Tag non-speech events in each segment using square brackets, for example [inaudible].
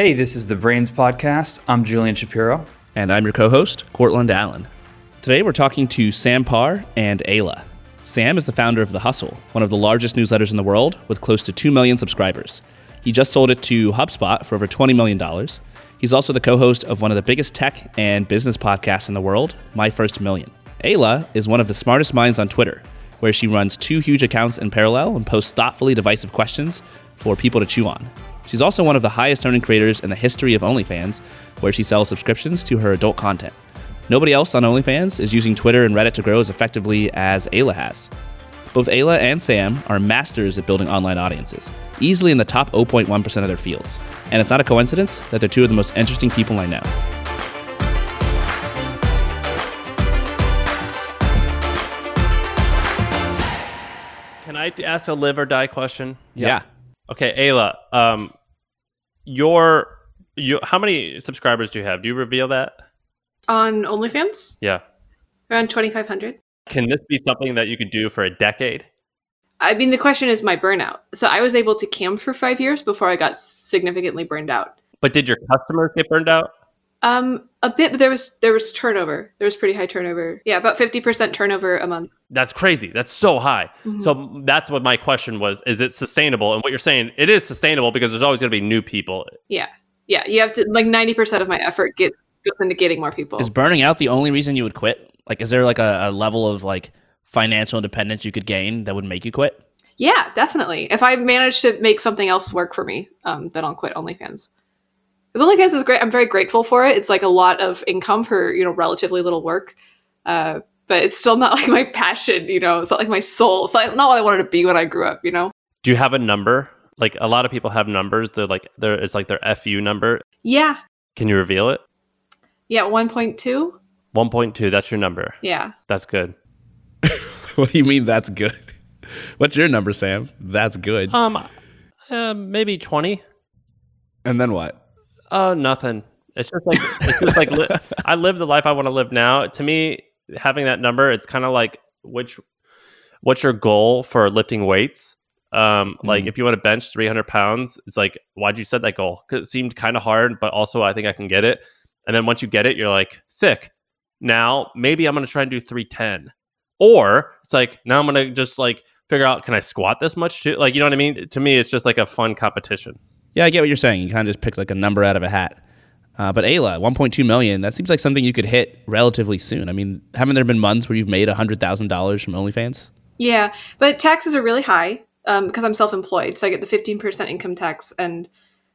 Hey, this is the Brains Podcast. I'm Julian Shapiro. And I'm your co host, Courtland Allen. Today we're talking to Sam Parr and Aella. Sam is the founder of The Hustle, one of the largest newsletters in the world with close to 2 million subscribers. He just sold it to HubSpot for over $20 million. He's also the co host of one of the biggest tech and business podcasts in the world, My First Million. Aella is one of the smartest minds on Twitter, where she runs two huge accounts in parallel and posts thoughtfully divisive questions for people to chew on. She's also one of the highest earning creators in the history of OnlyFans, where she sells subscriptions to her adult content. Nobody else on OnlyFans is using Twitter and Reddit to grow as effectively as Aella has. Both Aella and Sam are masters at building online audiences, easily in the top 0.1% of their fields. And it's not a coincidence that they're two of the most interesting people I know. Can I ask a live or die question? Yeah. Okay, Aella, um, your you how many subscribers do you have? Do you reveal that? On OnlyFans? Yeah. Around 2,500. Can this be something that you could do for a decade? I mean, the question is my burnout. So I was able to cam for five years before I got significantly burned out. But did your customers get burned out? Um, a bit, but there was there was turnover. There was pretty high turnover. Yeah, about fifty percent turnover a month. That's crazy. That's so high. So that's what my question was: Is it sustainable? And what you're saying, it is sustainable because there's always going to be new people. Yeah, yeah. You have to like ninety percent of my effort get goes into getting more people. Is burning out the only reason you would quit? Like, is there like a, a level of like financial independence you could gain that would make you quit? Yeah, definitely. If I manage to make something else work for me, um, then I'll quit OnlyFans. Because OnlyFans is great. I'm very grateful for it. It's like a lot of income for you know relatively little work, uh, but it's still not like my passion. You know, it's not like my soul. It's like not what I wanted to be when I grew up. You know. Do you have a number? Like a lot of people have numbers. They're like they're it's like their FU number. Yeah. Can you reveal it? Yeah. One point two. 1.2. That's your number. Yeah. That's good. [laughs] what do you mean that's good? [laughs] What's your number, Sam? That's good. Um, uh, maybe 20. And then what? Uh, nothing. It's just like it's just like li- [laughs] I live the life I want to live now. To me, having that number, it's kind of like which what's your goal for lifting weights? Um, like Mhm. if you want to bench 300 pounds, it's like why'd you set that goal? Because it seemed kind of hard, but also I think I can get it. And then once you get it, you're like sick. Now maybe I'm gonna try and do 310, or it's like now I'm gonna just like figure out can I squat this much too? Like you know what I mean? To me, it's just like a fun competition. Yeah, I get what you're saying. You kind of just pick like a number out of a hat. Uh, but Aella, 1.2 million, that seems like something you could hit relatively soon. I mean, haven't there been months where you've made $100,000 from OnlyFans? Yeah, but taxes are really high um, because I'm self-employed, so I get the 15% income tax, and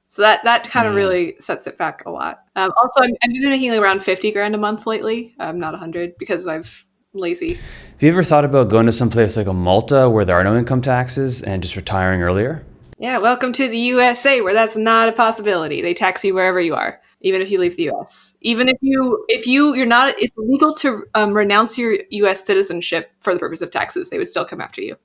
so that that kind of Mm. really sets it back a lot. Um, also, I'm, I've been making around 50 grand a month lately, um, not 100 because I've lazy. Have you ever thought about going to some place like a Malta where there are no income taxes and just retiring earlier? Yeah, welcome to the USA where that's not a possibility. They tax you wherever you are, even if you leave the US. Even if you if you you're not it's illegal to um, renounce your US citizenship for the purpose of taxes. They would still come after you.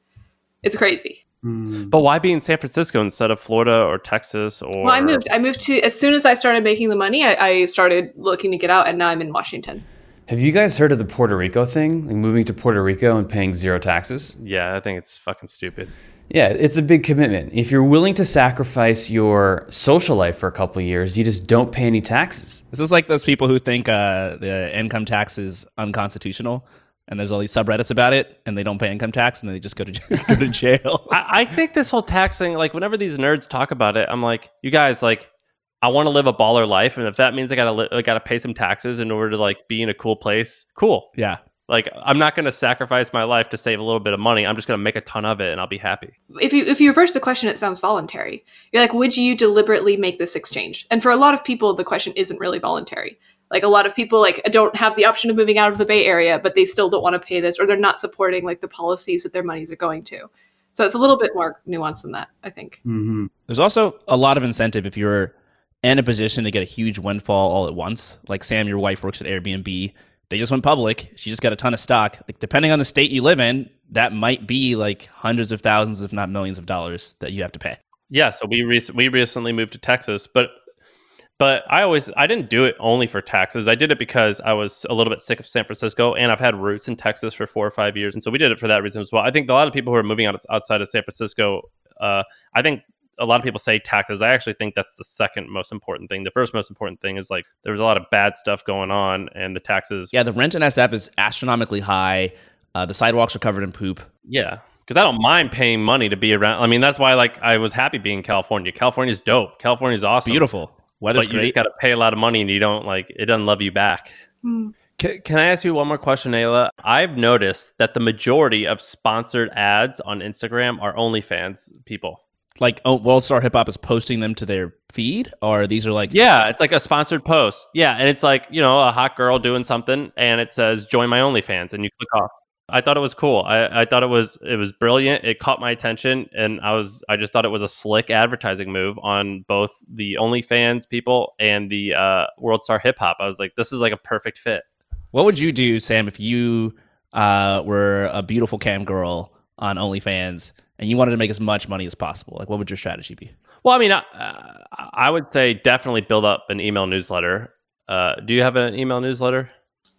It's crazy. But why be in San Francisco instead of Florida or Texas or? Well, I moved. I moved to as soon as I started making the money. I, I started looking to get out, and now I'm in Washington. Have you guys heard of the Puerto Rico thing? Like moving to Puerto Rico and paying zero taxes? Yeah, I think it's fucking stupid. Yeah, it's a big commitment. If you're willing to sacrifice your social life for a couple of years, you just don't pay any taxes. This is like those people who think uh, the income tax is unconstitutional, and there's all these subreddits about it, and they don't pay income tax, and they just go to [laughs] go to jail. I, I think this whole tax thing, like whenever these nerds talk about it, I'm like, you guys, like, I want to live a baller life, and if that means I gotta li- I gotta pay some taxes in order to like be in a cool place, cool. yeah, Like, I'm not gonna sacrifice my life to save a little bit of money. I'm just gonna make a ton of it, and I'll be happy. If you if you reverse the question, it sounds voluntary. You're like, would you deliberately make this exchange? And for a lot of people, the question isn't really voluntary. Like a lot of people like don't have the option of moving out of the Bay Area, but they still don't want to pay this, or they're not supporting like the policies that their monies are going to. So it's a little bit more nuanced than that, I think. Mm-hmm. There's also a lot of incentive if you're in a position to get a huge windfall all at once. Like Sam, your wife works at Airbnb. They just went public. She just got a ton of stock. Like depending on the state you live in, that might be like hundreds of thousands, if not millions of dollars that you have to pay. Yeah, so we rec- we recently moved to Texas, but but I always I didn't do it only for taxes. I did it because I was a little bit sick of San Francisco, and I've had roots in Texas for four or five years, and so we did it for that reason as well. I think a lot of people who are moving out outside of San Francisco, uh, I think a lot of people say taxes. I actually think that's the second most important thing. The first most important thing is like there was a lot of bad stuff going on, and the taxes. Yeah, the rent in SF is astronomically high. Uh, the sidewalks are covered in poop. Yeah, because I don't mind paying money to be around. I mean, that's why like I was happy being in California. California's dope. California's awesome. Beautiful. Weather's but you great. just got to pay a lot of money, and you don't like it. Doesn't love you back. Hmm. Can, can I ask you one more question, Aella? I've noticed that the majority of sponsored ads on Instagram are OnlyFans people. Like oh, World Star Hip Hop is posting them to their feed, or these are like Yeah, it's like a sponsored post. Yeah, and it's like you know a hot girl doing something, and it says "Join my OnlyFans," and you click off. I thought it was cool. I, I thought it was it was brilliant. It caught my attention, and I was I just thought it was a slick advertising move on both the OnlyFans people and the uh, World Star Hip Hop. I was like, this is like a perfect fit. What would you do, Sam, if you uh, were a beautiful cam girl on OnlyFans and you wanted to make as much money as possible? Like, what would your strategy be? Well, I mean, I, uh, I would say definitely build up an email newsletter. Uh, do you have an email newsletter?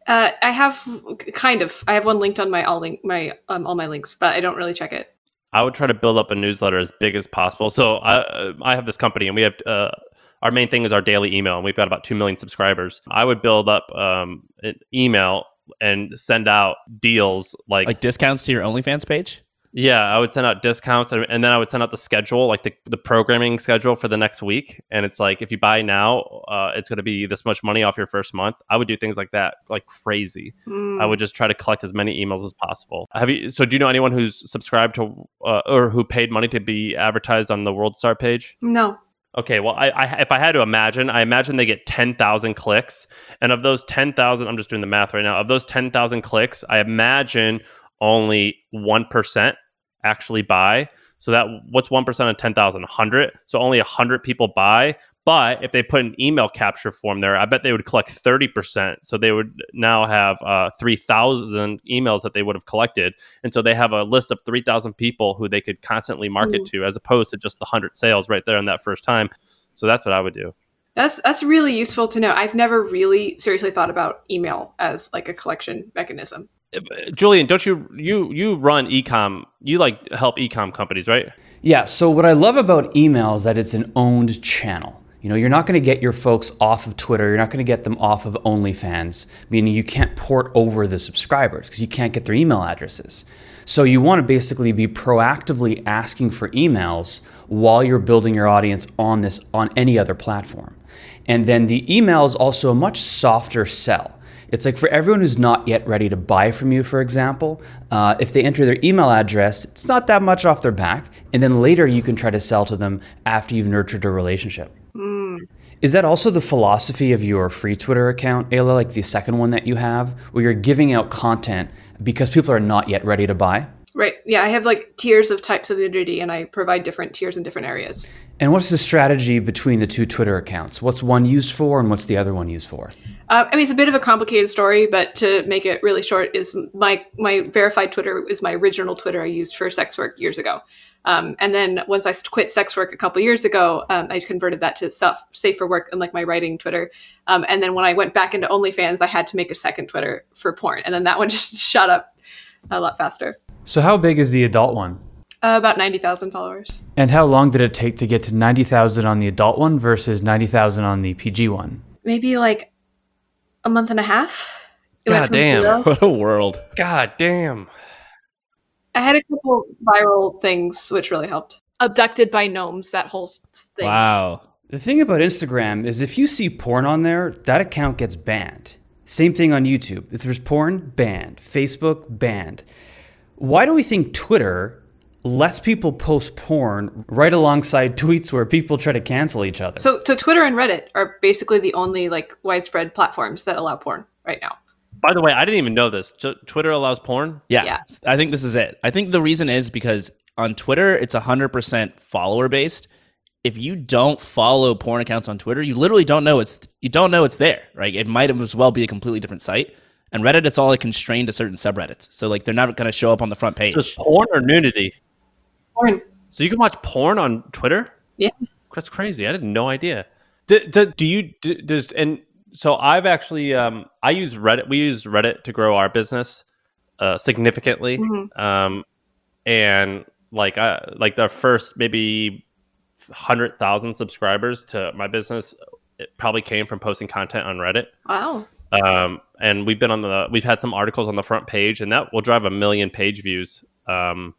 Uh, I have kind of. I have one linked on my all link my um, all my links, but I don't really check it. I would try to build up a newsletter as big as possible. So I, I have this company, and we have uh, our main thing is our daily email, and we've got about two million subscribers. I would build up um, an email and send out deals like, Like discounts to your OnlyFans page? Yeah, I would send out discounts, and, and then I would send out the schedule, like the the programming schedule for the next week. And it's like if you buy now, uh, it's going to be this much money off your first month. I would do things like that, like crazy. Hmm. I would just try to collect as many emails as possible. Have you? So, do you know anyone who's subscribed to uh, or who paid money to be advertised on the World Star page? No. Okay, well, I, I if I had to imagine, I imagine they get ten thousand clicks, and of those ten thousand, I'm just doing the math right now. Of those ten thousand clicks, I imagine only one percent actually buy. So that what's one percent of ten thousand? Hundred. So only hundred people buy. But if they put an email capture form there, I bet they would collect thirty percent. So they would now have uh, three thousand emails that they would have collected, and so they have a list of three thousand people who they could constantly market to, as opposed to just the hundred sales right there in that first time. So that's what I would do. That's that's really useful to know. I've never really seriously thought about email as like a collection mechanism. Julian, don't you you you run ecom? You like help ecom companies, right? Yeah, so what I love about email is that it's an owned channel. You know, you're not going to get your folks off of Twitter, you're not going to get them off of OnlyFans, meaning you can't port over the subscribers because you can't get their email addresses. So you want to basically be proactively asking for emails while you're building your audience on this on any other platform. And then the email is also a much softer sell. It's like for everyone who's not yet ready to buy from you, for example, uh, if they enter their email address, it's not that much off their back. And then later you can try to sell to them after you've nurtured a relationship. Is that also the philosophy of your free Twitter account, Aella, like the second one that you have, where you're giving out content because people are not yet ready to buy? Right. Yeah, I have like tiers of types of nudity and I provide different tiers in different areas. And what's the strategy between the two Twitter accounts? What's one used for and what's the other one used for? Uh, I mean, it's a bit of a complicated story, but to make it really short, is my my verified Twitter is my original Twitter I used for sex work years ago, um, and then once I quit sex work a couple years ago, um, I converted that to self safe for work and like my writing Twitter. Um, and then when I went back into OnlyFans, I had to make a second Twitter for porn, and then that one [laughs] just shot up a lot faster. So, how big is the adult one? Uh, about ninety thousand followers. And how long did it take to get to 90,000 on the adult one versus 90,000 on the PG one? Maybe like a month and a half. It God damn. zero- What a world. God damn. I had a couple viral things which really helped. Abducted by gnomes, that whole thing. Wow. The thing about Instagram is if you see porn on there, that account gets banned. Same thing on YouTube. If there's porn, banned. Facebook, banned. Why do we think Twitter lets people post porn right alongside [laughs] tweets where people try to cancel each other? So, so Twitter and Reddit are basically the only like widespread platforms that allow porn right now. By the way, I didn't even know this. T- Twitter allows porn. Yeah, Yeah. I think this is it. I think the reason is because on Twitter, it's 100% follower based. If you don't follow porn accounts on Twitter, you literally don't know it's you don't know it's there. Right? It might as well be a completely different site. And Reddit, it's all like constrained to certain subreddits. So like they're not going to show up on the front page. So it's porn or nudity. Porn. So you can watch porn on Twitter. Yeah. That's crazy. I had no idea. Do, do, do you do, does and so I've actually um I use Reddit. We use Reddit to grow our business uh, significantly. Mhm. Um, and like I like the first maybe hundred thousand subscribers to my business, it probably came from posting content on Reddit. Wow. Um, and we've been on the we've had some articles on the front page, and that will drive a million page views um,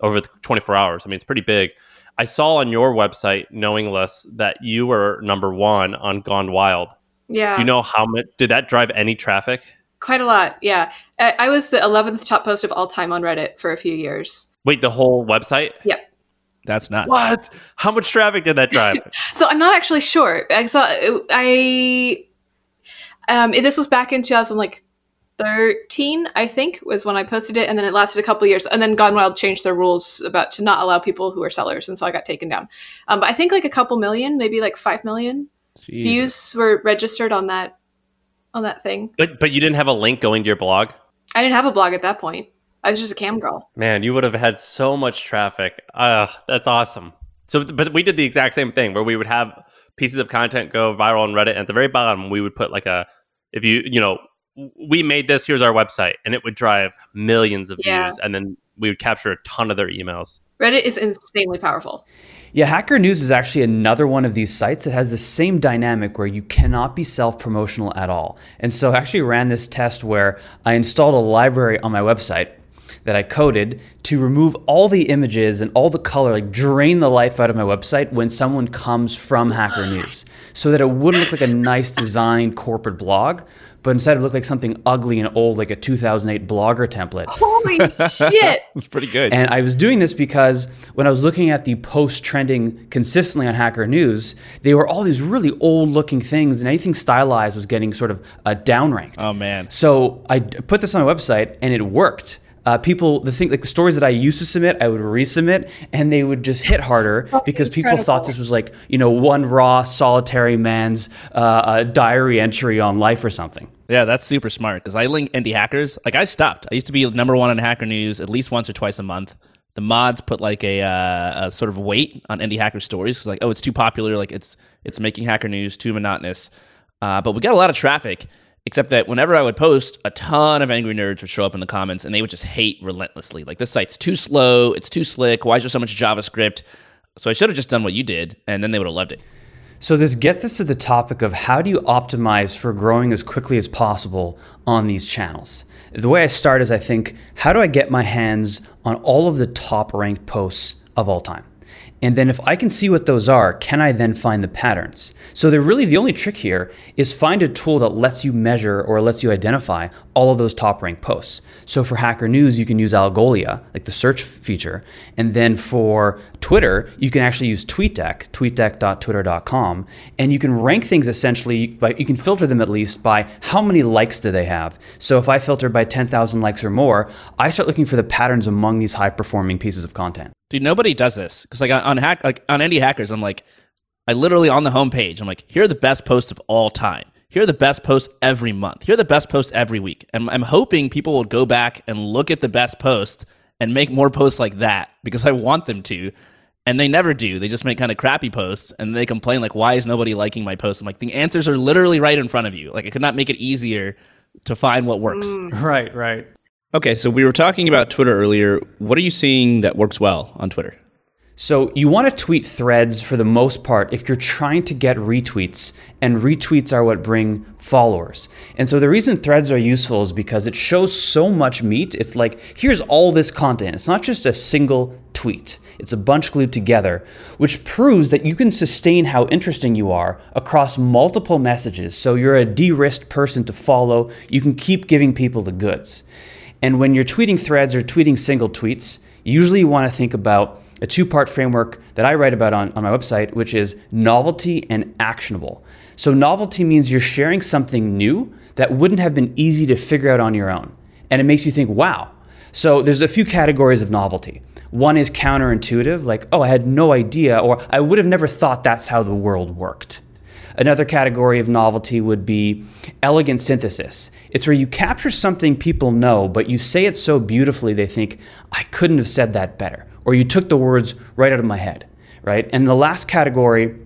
over the 24 hours. I mean, it's pretty big. I saw on your website, knowing less, that you were number one on Gone Wild. Yeah. Do you know how much did that drive any traffic? Quite a lot. Yeah. I, I was the 11th top post of all time on Reddit for a few years. Wait, the whole website? Yep. That's nuts. What? How much traffic did that drive? [laughs] So I'm not actually sure. I saw I um this was back in 2013, I think, was when I posted it, and then it lasted a couple years, and then Gone Wild changed their rules about to not allow people who are sellers, and so I got taken down. Um, but I think like a couple million, maybe like five million Jesus. views were registered on that on that thing. but but you didn't have a link going to your blog. I didn't have a blog at that point. I was just a cam girl. Man, you would have had so much traffic. Uh, that's awesome. So, but we did the exact same thing where we would have pieces of content go viral on Reddit. And at the very bottom, we would put like a, if you, you know, we made this, here's our website, and it would drive millions of Yeah. views. And then we would capture a ton of their emails. Reddit is insanely powerful. Yeah, Hacker News is actually another one of these sites that has the same dynamic where you cannot be self promotional at all. And so I actually ran this test where I installed a library on my website that I coded to remove all the images and all the color, like drain the life out of my website when someone comes from Hacker News, so that it wouldn't look like a nice designed corporate blog, but instead it looked like something ugly and old, like a 2008 blogger template. Holy [laughs] shit! That's pretty good. And I was doing this because when I was looking at the posts trending consistently on Hacker News, they were all these really old looking things, and anything stylized was getting sort of uh, downranked. oh man. So I put this on my website, and it worked. Uh, people, the thing, like the stories that I used to submit, I would resubmit, and they would just hit harder because people thought this was like you know one raw solitary man's uh, uh, diary entry on life or something. Yeah, that's super smart because I link indie hackers. Like I stopped. I used to be number one on Hacker News at least once or twice a month. The mods put like a, uh, a sort of weight on indie hacker stories. 'cause like, oh, it's too popular. Like it's it's making Hacker News too monotonous. Uh, but we got a lot of traffic. Except that whenever I would post, a ton of angry nerds would show up in the comments and they would just hate relentlessly. Like this site's too slow. It's too slick. Why is there so much JavaScript? So I should have just done what you did, and then they would have loved it. So this gets us to the topic of how do you optimize for growing as quickly as possible on these channels. The way I start is I think, how do I get my hands on all of the top ranked posts of all time? And then if I can see what those are, can I then find the patterns? So they're really the only trick here is find a tool that lets you measure or lets you identify all of those top ranked posts. So for Hacker News, you can use Algolia, like the search feature. And then for Twitter, you can actually use TweetDeck, tweetdeck.twitter.com, and you can rank things essentially by you can filter them at least by how many likes do they have. So if I filter by 10,000 likes or more, I start looking for the patterns among these high performing pieces of content. Dude, nobody does this because like on, on hack like on indie hackers, I'm like, I literally on the homepage, I'm like, here are the best posts of all time. Here are the best posts every month. Here are the best posts every week. And I'm hoping people will go back and look at the best post and make more posts like that because I want them to. And they never do. They just make kind of crappy posts and they complain like, why is nobody liking my post? I'm like, the answers are literally right in front of you. Like I could not make it easier to find what works. Mm. [laughs] Right, right. Okay, so we were talking about Twitter earlier. What are you seeing that works well on Twitter? So you want to tweet threads for the most part if you're trying to get retweets, and retweets are what bring followers. And so the reason threads are useful is because it shows so much meat. It's like, here's all this content. It's not just a single tweet. It's a bunch glued together, which proves that you can sustain how interesting you are across multiple messages. So you're a de-risked person to follow. You can keep giving people the goods. And when you're tweeting threads or tweeting single tweets, usually you want to think about a two part framework that I write about on, on my website, which is novelty and actionable. So, novelty means you're sharing something new that wouldn't have been easy to figure out on your own. And it makes you think, wow. So, there's a few categories of novelty. One is counterintuitive, like, oh, I had no idea, or I would have never thought that's how the world worked. Another category of novelty would be elegant synthesis. It's where you capture something people know, but you say it so beautifully they think, I couldn't have said that better. Or you took the words right out of my head, right? And the last category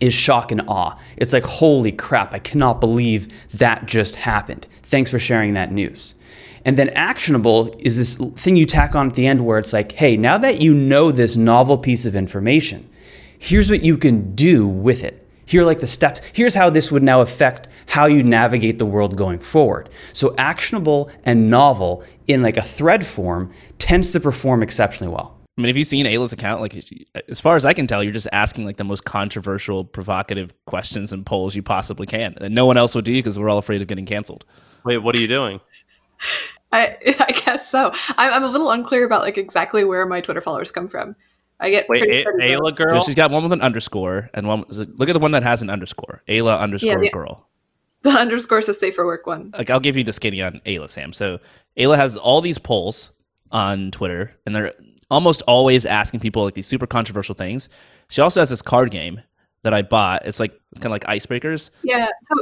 is shock and awe. It's like, holy crap, I cannot believe that just happened. Thanks for sharing that news. And then actionable is this thing you tack on at the end where it's like, hey, now that you know this novel piece of information, here's what you can do with it. Here are like the steps. Here's how this would now affect how you navigate the world going forward. So actionable and novel in like a thread form tends to perform exceptionally well. I mean, if you've seen Aella's account, like as far as I can tell, you're just asking like the most controversial, provocative questions and polls you possibly can, and no one else would do because we're all afraid of getting canceled. Wait, what are you doing? [laughs] I, [laughs] I guess so. I'm, I'm a little unclear about like exactly where my Twitter followers come from. I get Wait, pretty A- excited about- Aella girl. So she's got one with an underscore and one. Look at the one that has an underscore. Aella underscore the- girl. [laughs] the underscore is a safer work one. Like I'll give you the skinny on Aella, Sam. So Aella has all these polls on Twitter, and they're almost always asking people like these super controversial things. She also has this card game that I bought. It's like it's kind of like icebreakers. Yeah. So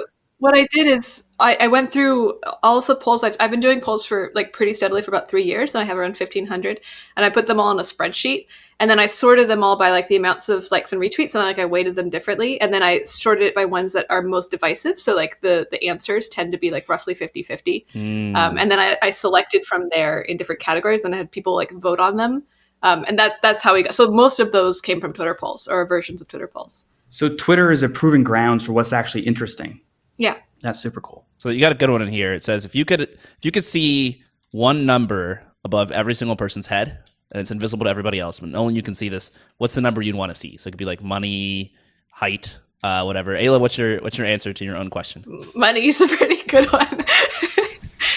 what I did is I, I went through all of the polls. I've, I've been doing polls for like pretty steadily for about three years, and I have around fifteen hundred. And I put them all in a spreadsheet, and then I sorted them all by like the amounts of likes and retweets, and like I weighted them differently, and then I sorted it by ones that are most divisive. So like the the answers tend to be like roughly 50-50. Mm. Um, and then I, I selected from there in different categories, and I had people like vote on them. Um, and that that's how we got. So most of those came from Twitter polls or versions of Twitter polls. So Twitter is a proven grounds for what's actually interesting. Yeah. That's super cool. So you got a good one in here. It says if you could if you could see one number above every single person's head and it's invisible to everybody else, but only you can see this, what's the number you'd want to see? So it could be like money, height, uh, whatever. Aella, what's your what's your answer to your own question? Money is a pretty good one. [laughs]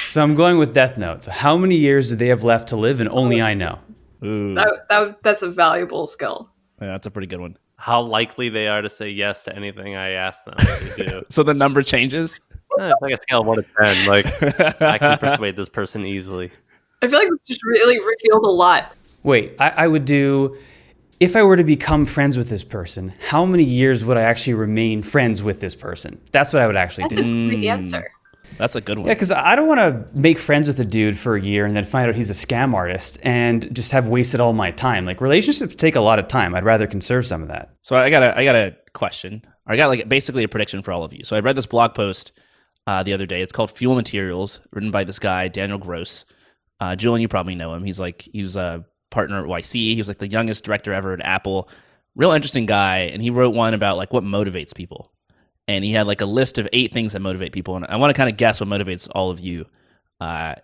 So I'm going with Death Note. So how many years do they have left to live? And only I know. Ooh, that, that, that's a valuable skill. yeah, that's a pretty good one. How likely they are to say yes to anything I ask them to do. [laughs] So the number changes. Eh, it's like a scale of one to ten. Like I can [laughs] persuade this person easily. I feel like we just really revealed a lot. Wait, I, I would do. If I were to become friends with this person, how many years would I actually remain friends with this person? That's what I would actually That's a do. great answer. That's a good one. Yeah, because I don't want to make friends with a dude for a year and then find out he's a scam artist and just have wasted all my time. Like relationships take a lot of time. I'd rather conserve some of that. So I got a I got a question. I got like basically a prediction for all of you. So I read this blog post uh, the other day. It's called Fuel Materials, written by this guy Daniel Gross. Uh, Julian, you probably know him. He's like he was a partner at YC. He was like the youngest director ever at Apple. Real interesting guy, and he wrote one about like what motivates people. And he had like a list of eight things that motivate people. And I want to kind of guess what motivates all of you, because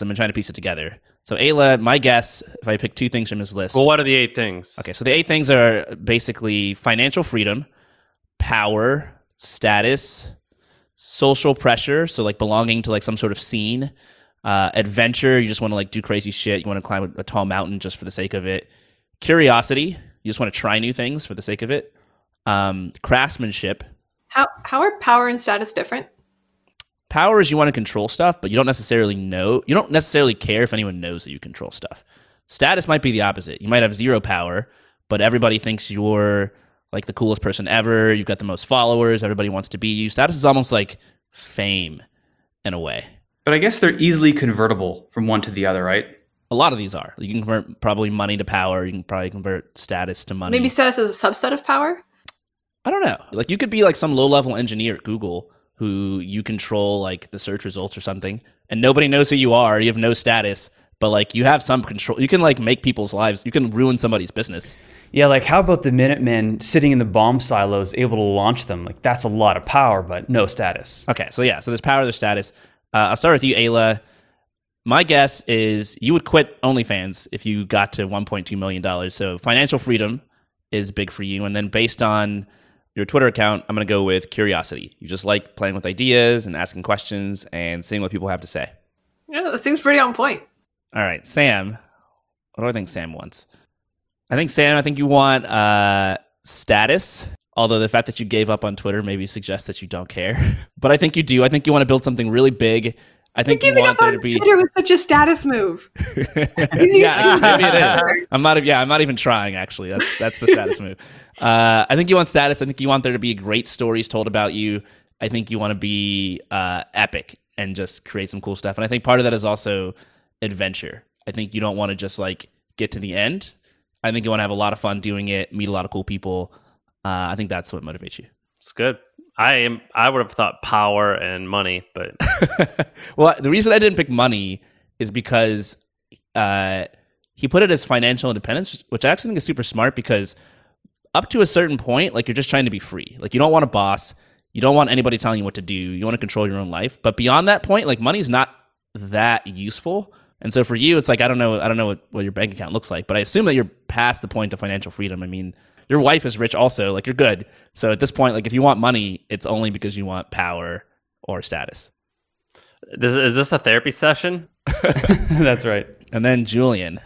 I've been trying to piece it together. So Aella, my guess, if I pick two things from his list, Well, what are the eight things? Okay, so the eight things are basically financial freedom, power, status, social pressure, so like belonging to like some sort of scene, uh, adventure, you just want to like do crazy shit, you want to climb a, a tall mountain just for the sake of it, curiosity, you just want to try new things for the sake of it, um, craftsmanship. How how are power and status different? Power is you want to control stuff, but you don't necessarily know. You don't necessarily care if anyone knows that you control stuff. Status might be the opposite. You might have zero power, but everybody thinks you're like the coolest person ever. You've got the most followers. Everybody wants to be you. Status is almost like fame in a way. But I guess they're easily convertible from one to the other, right? A lot of these are. You can convert probably money to power. You can probably convert status to money. Maybe status is a subset of power. I don't know. Like you could be like some low level engineer at Google who you control like the search results or something, and nobody knows who you are. You have no status, but like you have some control. You can like make people's lives. You can ruin somebody's business. Yeah, like how about the Minutemen sitting in the bomb silos, able to launch them? Like that's a lot of power, but no status. Okay, so yeah, so there's power, there's status. Uh, I'll start with you, Aella. My guess is you would quit OnlyFans if you got to 1.2 million dollars. So financial freedom is big for you, and then based on your Twitter account, I'm going to go with curiosity. You just like playing with ideas and asking questions and seeing what people have to say. Yeah, that seems pretty on point. All right, Sam. What do I think Sam wants? I think Sam. I think you want uh, status. Although the fact that you gave up on Twitter maybe suggests that you don't care, [laughs] but I think you do. I think you want to build something really big. I think you Giving want up there on to be. Twitter was such a status move. [laughs] yeah, [laughs] maybe it is. I'm not. Yeah, I'm not even trying. Actually, that's that's the status move. Uh, I think you want status. I think you want there to be great stories told about you. I think you want to be uh, epic and just create some cool stuff. And I think part of that is also adventure. I think you don't want to just like get to the end. I think you want to have a lot of fun doing it, meet a lot of cool people. Uh, I think that's what motivates you. It's good. I am. I would have thought power and money, but [laughs] well, the reason I didn't pick money is because uh, he put it as financial independence, which I actually think is super smart because up to a certain point, like you're just trying to be free. Like you don't want a boss. You don't want anybody telling you what to do. You want to control your own life. But beyond that point, like money's not that useful. And so for you, it's like I don't know, I don't know what, what your bank account looks like, but I assume that you're past the point of financial freedom. I mean, your wife is rich also, like you're good. So at this point, like if you want money, it's only because you want power or status. This, is this a therapy session? [laughs] That's right. And then Julian,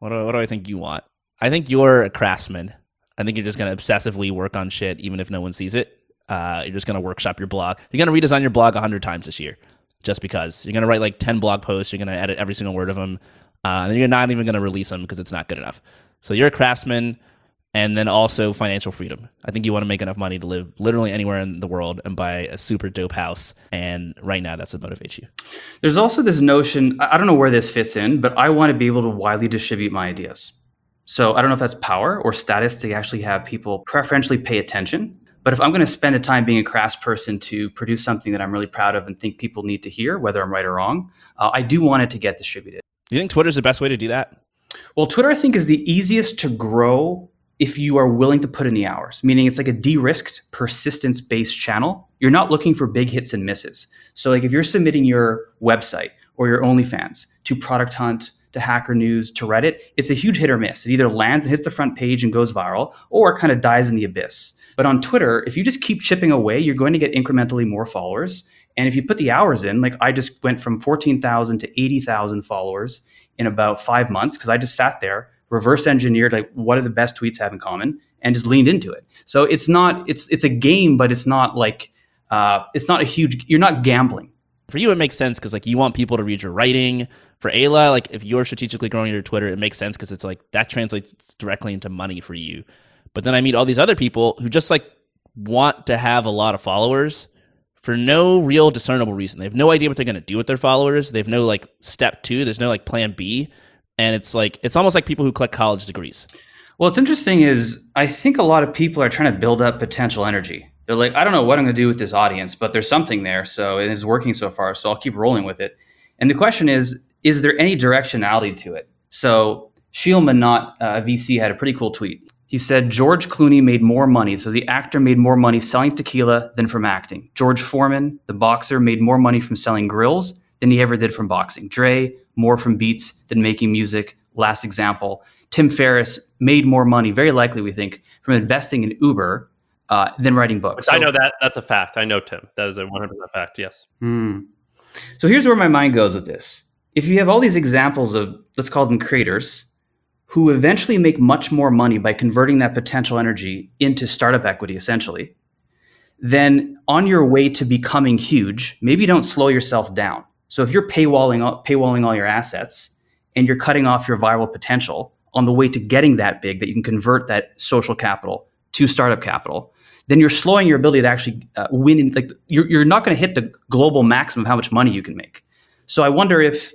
what do, what do I think you want? I think you're a craftsman. I think you're just going to obsessively work on shit, even if no one sees it. Uh, you're just going to workshop your blog. You're going to redesign your blog 100 times this year just because. You're going to write like 10 blog posts. You're going to edit every single word of them. Uh, and you're not even going to release them because it's not good enough. So you're a craftsman and then also financial freedom. I think you want to make enough money to live literally anywhere in the world and buy a super dope house. And right now, that's what motivates you. There's also this notion, I don't know where this fits in, but I want to be able to widely distribute my ideas. So I don't know if that's power or status to actually have people preferentially pay attention. But if I'm going to spend the time being a craftsperson to produce something that I'm really proud of and think people need to hear, whether I'm right or wrong, uh, I do want it to get distributed. Do you think Twitter's the best way to do that? Well, Twitter, I think, is the easiest to grow if you are willing to put in the hours, meaning it's like a de risked, persistence based channel. You're not looking for big hits and misses. So, like if you're submitting your website or your OnlyFans to Product Hunt, to Hacker News, to Reddit, it's a huge hit or miss. It either lands and hits the front page and goes viral, or kind of dies in the abyss. But on Twitter, if you just keep chipping away, you're going to get incrementally more followers. And if you put the hours in, like I just went from 14,000 to 80,000 followers in about five months because I just sat there, reverse engineered like what are the best tweets have in common, and just leaned into it. So it's not it's it's a game, but it's not like uh, it's not a huge. You're not gambling. For you, it makes sense because like you want people to read your writing. For Aella, like if you're strategically growing your Twitter, it makes sense because it's like that translates directly into money for you. But then I meet all these other people who just like want to have a lot of followers for no real discernible reason. They have no idea what they're going to do with their followers. They have no like step two. There's no like plan B. And it's like, it's almost like people who collect college degrees. Well, what's interesting is I think a lot of people are trying to build up potential energy. They're like, I don't know what I'm going to do with this audience, but there's something there. So it is working so far. So I'll keep rolling with it. And the question is, is there any directionality to it? So Sheel Mohnot, uh, VC, had a pretty cool tweet. He said George Clooney made more money, so the actor made more money selling tequila than from acting. George Foreman, the boxer, made more money from selling grills than he ever did from boxing. Dre, more from beats than making music. Last example. Tim Ferriss made more money, very likely, we think, from investing in Uber uh, than writing books. So, I know that that's a fact. I know Tim. That is a 100% fact. Yes. Hmm. So here's where my mind goes with this. If you have all these examples of, let's call them creators, who eventually make much more money by converting that potential energy into startup equity, essentially, then on your way to becoming huge, maybe don't slow yourself down. So if you're paywalling, paywalling all your assets and you're cutting off your viral potential on the way to getting that big that you can convert that social capital to startup capital, then you're slowing your ability to actually uh, win. In, like you're, you're not going to hit the global maximum of how much money you can make. So I wonder if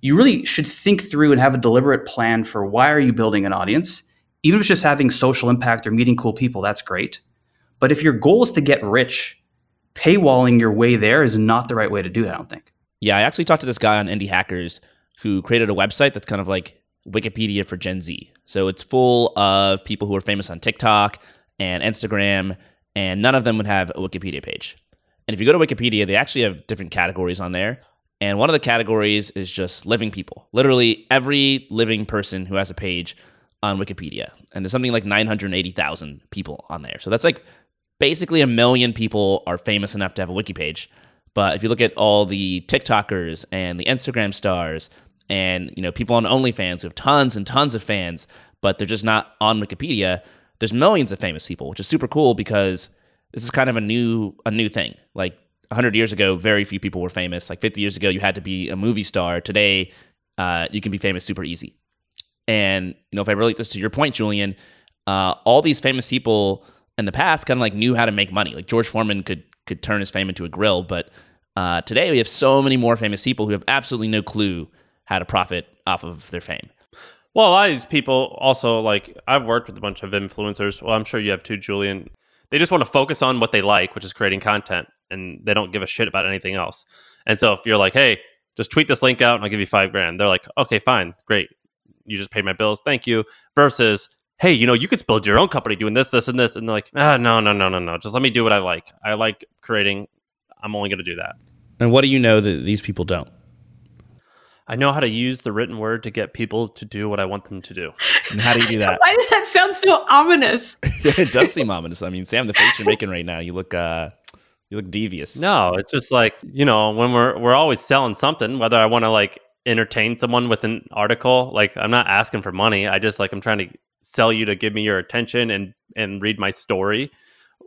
you really should think through and have a deliberate plan for why are you building an audience even if it's just having social impact or meeting cool people that's great but if your goal is to get rich paywalling your way there is not the right way to do it i don't think yeah i actually talked to this guy on indie hackers who created a website that's kind of like wikipedia for gen z so it's full of people who are famous on tiktok and instagram and none of them would have a wikipedia page and if you go to wikipedia they actually have different categories on there and one of the categories is just living people. Literally every living person who has a page on Wikipedia. And there's something like 980,000 people on there. So that's like basically a million people are famous enough to have a wiki page. But if you look at all the TikTokers and the Instagram stars and you know people on OnlyFans who have tons and tons of fans, but they're just not on Wikipedia, there's millions of famous people, which is super cool because this is kind of a new a new thing. Like 100 years ago, very few people were famous. Like 50 years ago, you had to be a movie star. Today, uh, you can be famous super easy. And you know, if I relate this to your point, Julian, uh, all these famous people in the past kind of like knew how to make money. Like George Foreman could could turn his fame into a grill, but uh, today we have so many more famous people who have absolutely no clue how to profit off of their fame. Well, a lot of these people also like I've worked with a bunch of influencers. Well, I'm sure you have too, Julian. They just want to focus on what they like, which is creating content and they don't give a shit about anything else. And so if you're like, hey, just tweet this link out and I'll give you five grand, they're like, okay, fine, great. You just paid my bills, thank you. Versus hey, you know, you could build your own company doing this, this, and this. And they're like, ah, no, no, no, no, no. Just let me do what I like. I like creating. I'm only going to do that. And what do you know that these people don't? I know how to use the written word to get people to do what I want them to do. And how do you do that? [laughs] Why does that sound so ominous? [laughs] it does seem ominous. I mean, Sam, the face you're making right now, you look uh you look devious. No, it's just like, you know, when we're we're always selling something, whether I want to like entertain someone with an article, like I'm not asking for money. I just like I'm trying to sell you to give me your attention and and read my story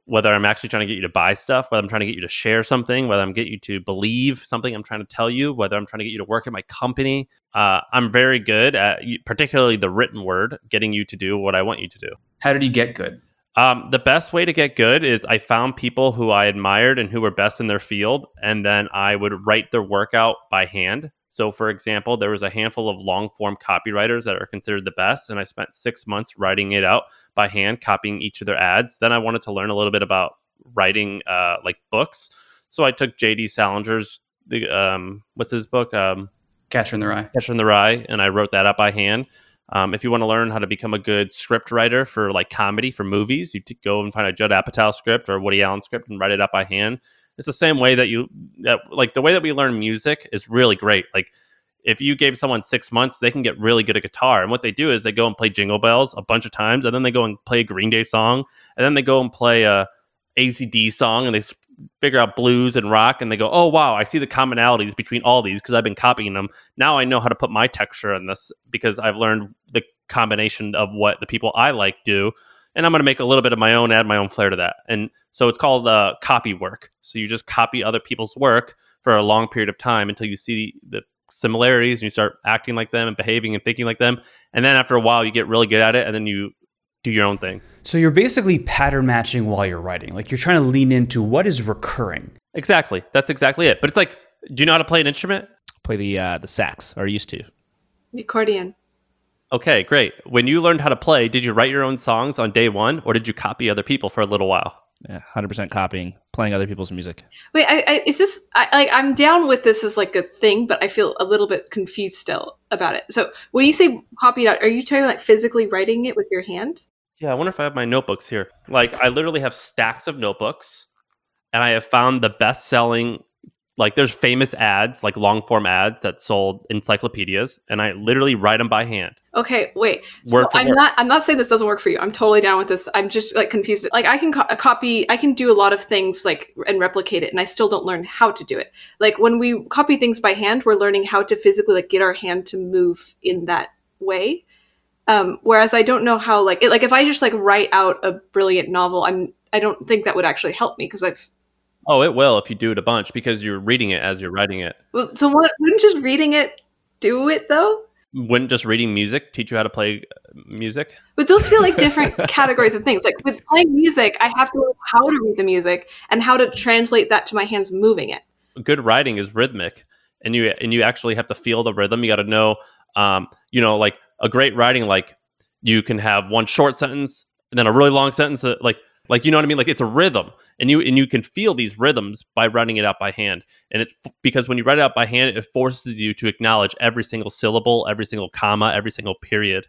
whether I'm actually trying to get you to buy stuff, whether I'm trying to get you to share something, whether I'm getting you to believe something I'm trying to tell you, whether I'm trying to get you to work at my company. Uh, I'm very good at, particularly the written word, getting you to do what I want you to do. How did you get good? Um, the best way to get good is I found people who I admired and who were best in their field, and then I would write their work out by hand. So, for example, there was a handful of long form copywriters that are considered the best, and I spent six months writing it out by hand, copying each of their ads. Then I wanted to learn a little bit about writing uh, like books. So I took J.D. Salinger's the um, what's his book? Um, Catcher in the Rye. Catcher in the Rye, and I wrote that out by hand. Um, if you want to learn how to become a good script writer for like comedy for movies, you go and find a Judd Apatow script or Woody Allen script and write it up by hand it's the same way that you that like the way that we learn music is really great. Like if you gave someone six months, they can get really good at guitar. And what they do is they go and play Jingle Bells a bunch of times, and then they go and play a Green Day song, and then they go and play a AC/DC song, and they figure out blues and rock, and they go, "Oh wow, I see the commonalities between all these because I've been copying them. Now I know how to put my texture in this because I've learned the combination of what the people I like do." and I'm going to make a little bit of my own, add my own flair to that. And so it's called uh, copy work. So you just copy other people's work for a long period of time until you see the similarities and you start acting like them and behaving and thinking like them. And then after a while, you get really good at it, and then you do your own thing. So you're basically pattern matching while you're writing. Like you're trying to lean into what is recurring. Exactly. That's exactly it. But it's like, do you know how to play an instrument? Play the uh, the sax, or used to. The accordion. Okay, great. When you learned how to play, did you write your own songs on day one, or did you copy other people for a little while? Yeah, hundred percent copying, playing other people's music. Wait, I, I, is this? I, like, I'm down with this as like a thing, but I feel a little bit confused still about it. So, when you say copied out, are you talking like physically writing it with your hand? Yeah, I wonder if I have my notebooks here. Like, I literally have stacks of notebooks, and I have found the best-selling like there's famous ads like long form ads that sold encyclopedias and i literally write them by hand. Okay wait. So i'm word. not i'm not saying this doesn't work for you. I'm totally down with this. I'm just like confused. Like i can co- uh, copy i can do a lot of things like and replicate it and i still don't learn how to do it. Like when we copy things by hand we're learning how to physically like get our hand to move in that way um, whereas i don't know how like it, like if i just like write out a brilliant novel i'm i don't think that would actually help me because i've Oh, it will if you do it a bunch because you're reading it as you're writing it. So what, wouldn't just reading it do it though? Wouldn't just reading music teach you how to play uh, music? But those feel like different [laughs] categories of things. Like with playing music, I have to know how to read the music and how to translate that to my hands moving it. Good writing is rhythmic, and you and you actually have to feel the rhythm. You got to know, um, you know, like a great writing. Like you can have one short sentence and then a really long sentence. That, like like you know what I mean? Like it's a rhythm, and you and you can feel these rhythms by writing it out by hand. And it's because when you write it out by hand, it forces you to acknowledge every single syllable, every single comma, every single period,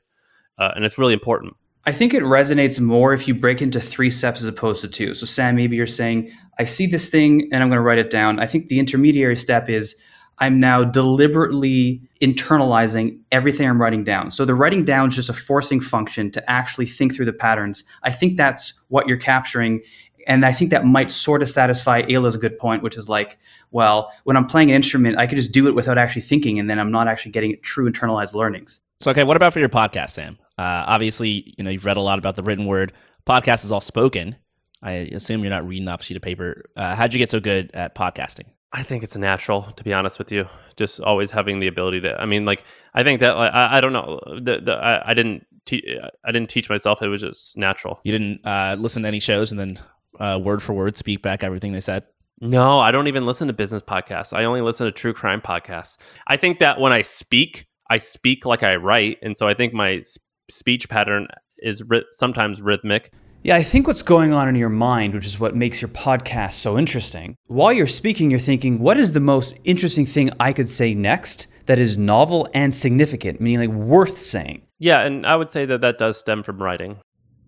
uh, and it's really important. I think it resonates more if you break into three steps as opposed to two. So Sam, maybe you're saying, I see this thing and I'm going to write it down. I think the intermediary step is I'm now deliberately internalizing everything I'm writing down. So the writing down is just a forcing function to actually think through the patterns. I think that's what you're capturing. And I think that might sort of satisfy Aella's good point, which is like, well, when I'm playing an instrument, I could just do it without actually thinking, and then I'm not actually getting true internalized learnings. So, okay, what about for your podcast, Sam? Uh, obviously, you know you've read a lot about the written word. Podcast is all spoken. I assume you're not reading off sheet of paper. Uh, how'd you get so good at podcasting? I think it's natural, to be honest with you. Just always having the ability to. I mean, like I think that like, I, I don't know. The, the, I, I didn't te- I didn't teach myself. It was just natural. You didn't uh, listen to any shows and then uh, word for word speak back everything they said. No, I don't even listen to business podcasts. I only listen to true crime podcasts. I think that when I speak, I speak like I write, and so I think my speech pattern is ri- sometimes rhythmic yeah, I think what's going on in your mind, which is what makes your podcast so interesting, while you're speaking, you're thinking, what is the most interesting thing I could say next that is novel and significant, meaning like worth saying. Yeah, and I would say that that does stem from writing.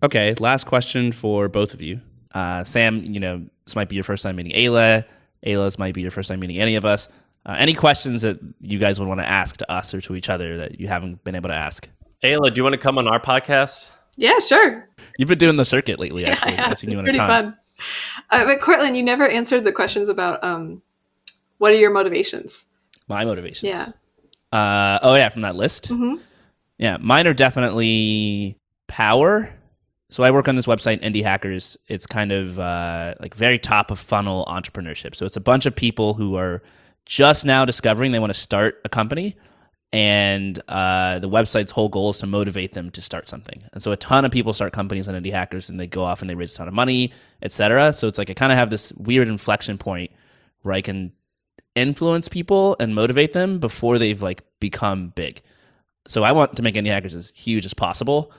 Okay, last question for both of you. Uh, Sam, you know, this might be your first time meeting Aella. Aella, this might be your first time meeting any of us. Uh, any questions that you guys would want to ask to us or to each other that you haven't been able to ask? Aella, do you want to come on our podcast? Yeah, sure. You've been doing the circuit lately, [laughs] Yeah, actually. I have. I've seen you on a Pretty fun. Uh, but Courtland, you never answered the questions about um, what are your motivations? My motivations. Yeah. Uh, oh yeah, from that list. Mhm. Yeah, mine are definitely power. So I work on this website, Indie Hackers. It's kind of uh, like very top of funnel entrepreneurship. So it's a bunch of people who are just now discovering they want to start a company, and uh, the website's whole goal is to motivate them to start something. And so a ton of people start companies on Indie Hackers, and they go off and they raise a ton of money, etc. So it's like I kind of have this weird inflection point where I can influence people and motivate them before they've like become big. So I want to make Indie Hackers as huge as possible,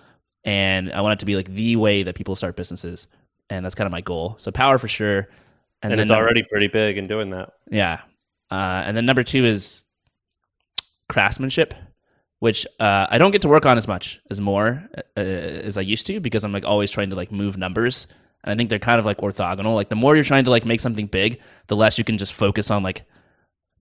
and I want it to be like the way that people start businesses, and that's kind of my goal. So power for sure, And, then it's number- already pretty big in doing that. yeah, uh, and then number two is craftsmanship, which uh, I don't get to work on as much as more uh, as I used to because I'm like always trying to like move numbers. And I think they're kind of like orthogonal. Like the more you're trying to like make something big, the less you can just focus on like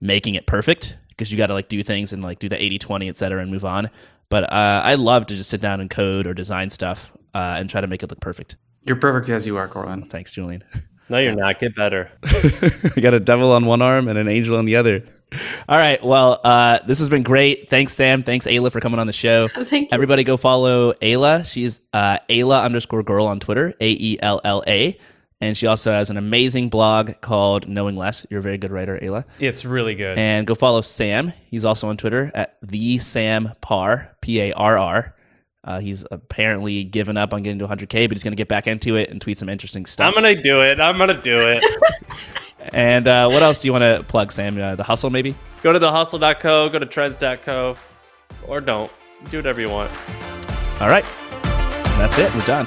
making it perfect because you got to like do things and like do the 80 20 et cetera and move on but uh, i love to just sit down and code or design stuff uh, and try to make it look perfect You're perfect as you are, Courtland. thanks julian No, you're not. Get better. [laughs] you got a devil on one arm and an angel on the other. [laughs] All right. Well, uh, this has been great. Thanks, Sam. Thanks, Aella, for coming on the show. [laughs] Thank you. Everybody go follow Aella. She's uh, Aella underscore girl on Twitter, A E L L A. And she also has an amazing blog called Knowing Less. You're a very good writer, Aella. It's really good. And go follow Sam. He's also on Twitter at the Sam Parr, P A R R. Uh, he's apparently given up on getting to 100K, but he's going to get back into it and tweet some interesting stuff. I'm gonna do it. I'm gonna do it. [laughs] And uh, what else do you want to plug, Sam? Uh, the hustle, maybe? go to thehustle.co, go to trends.co, or don't. Do whatever you want. All right. That's it. We're done.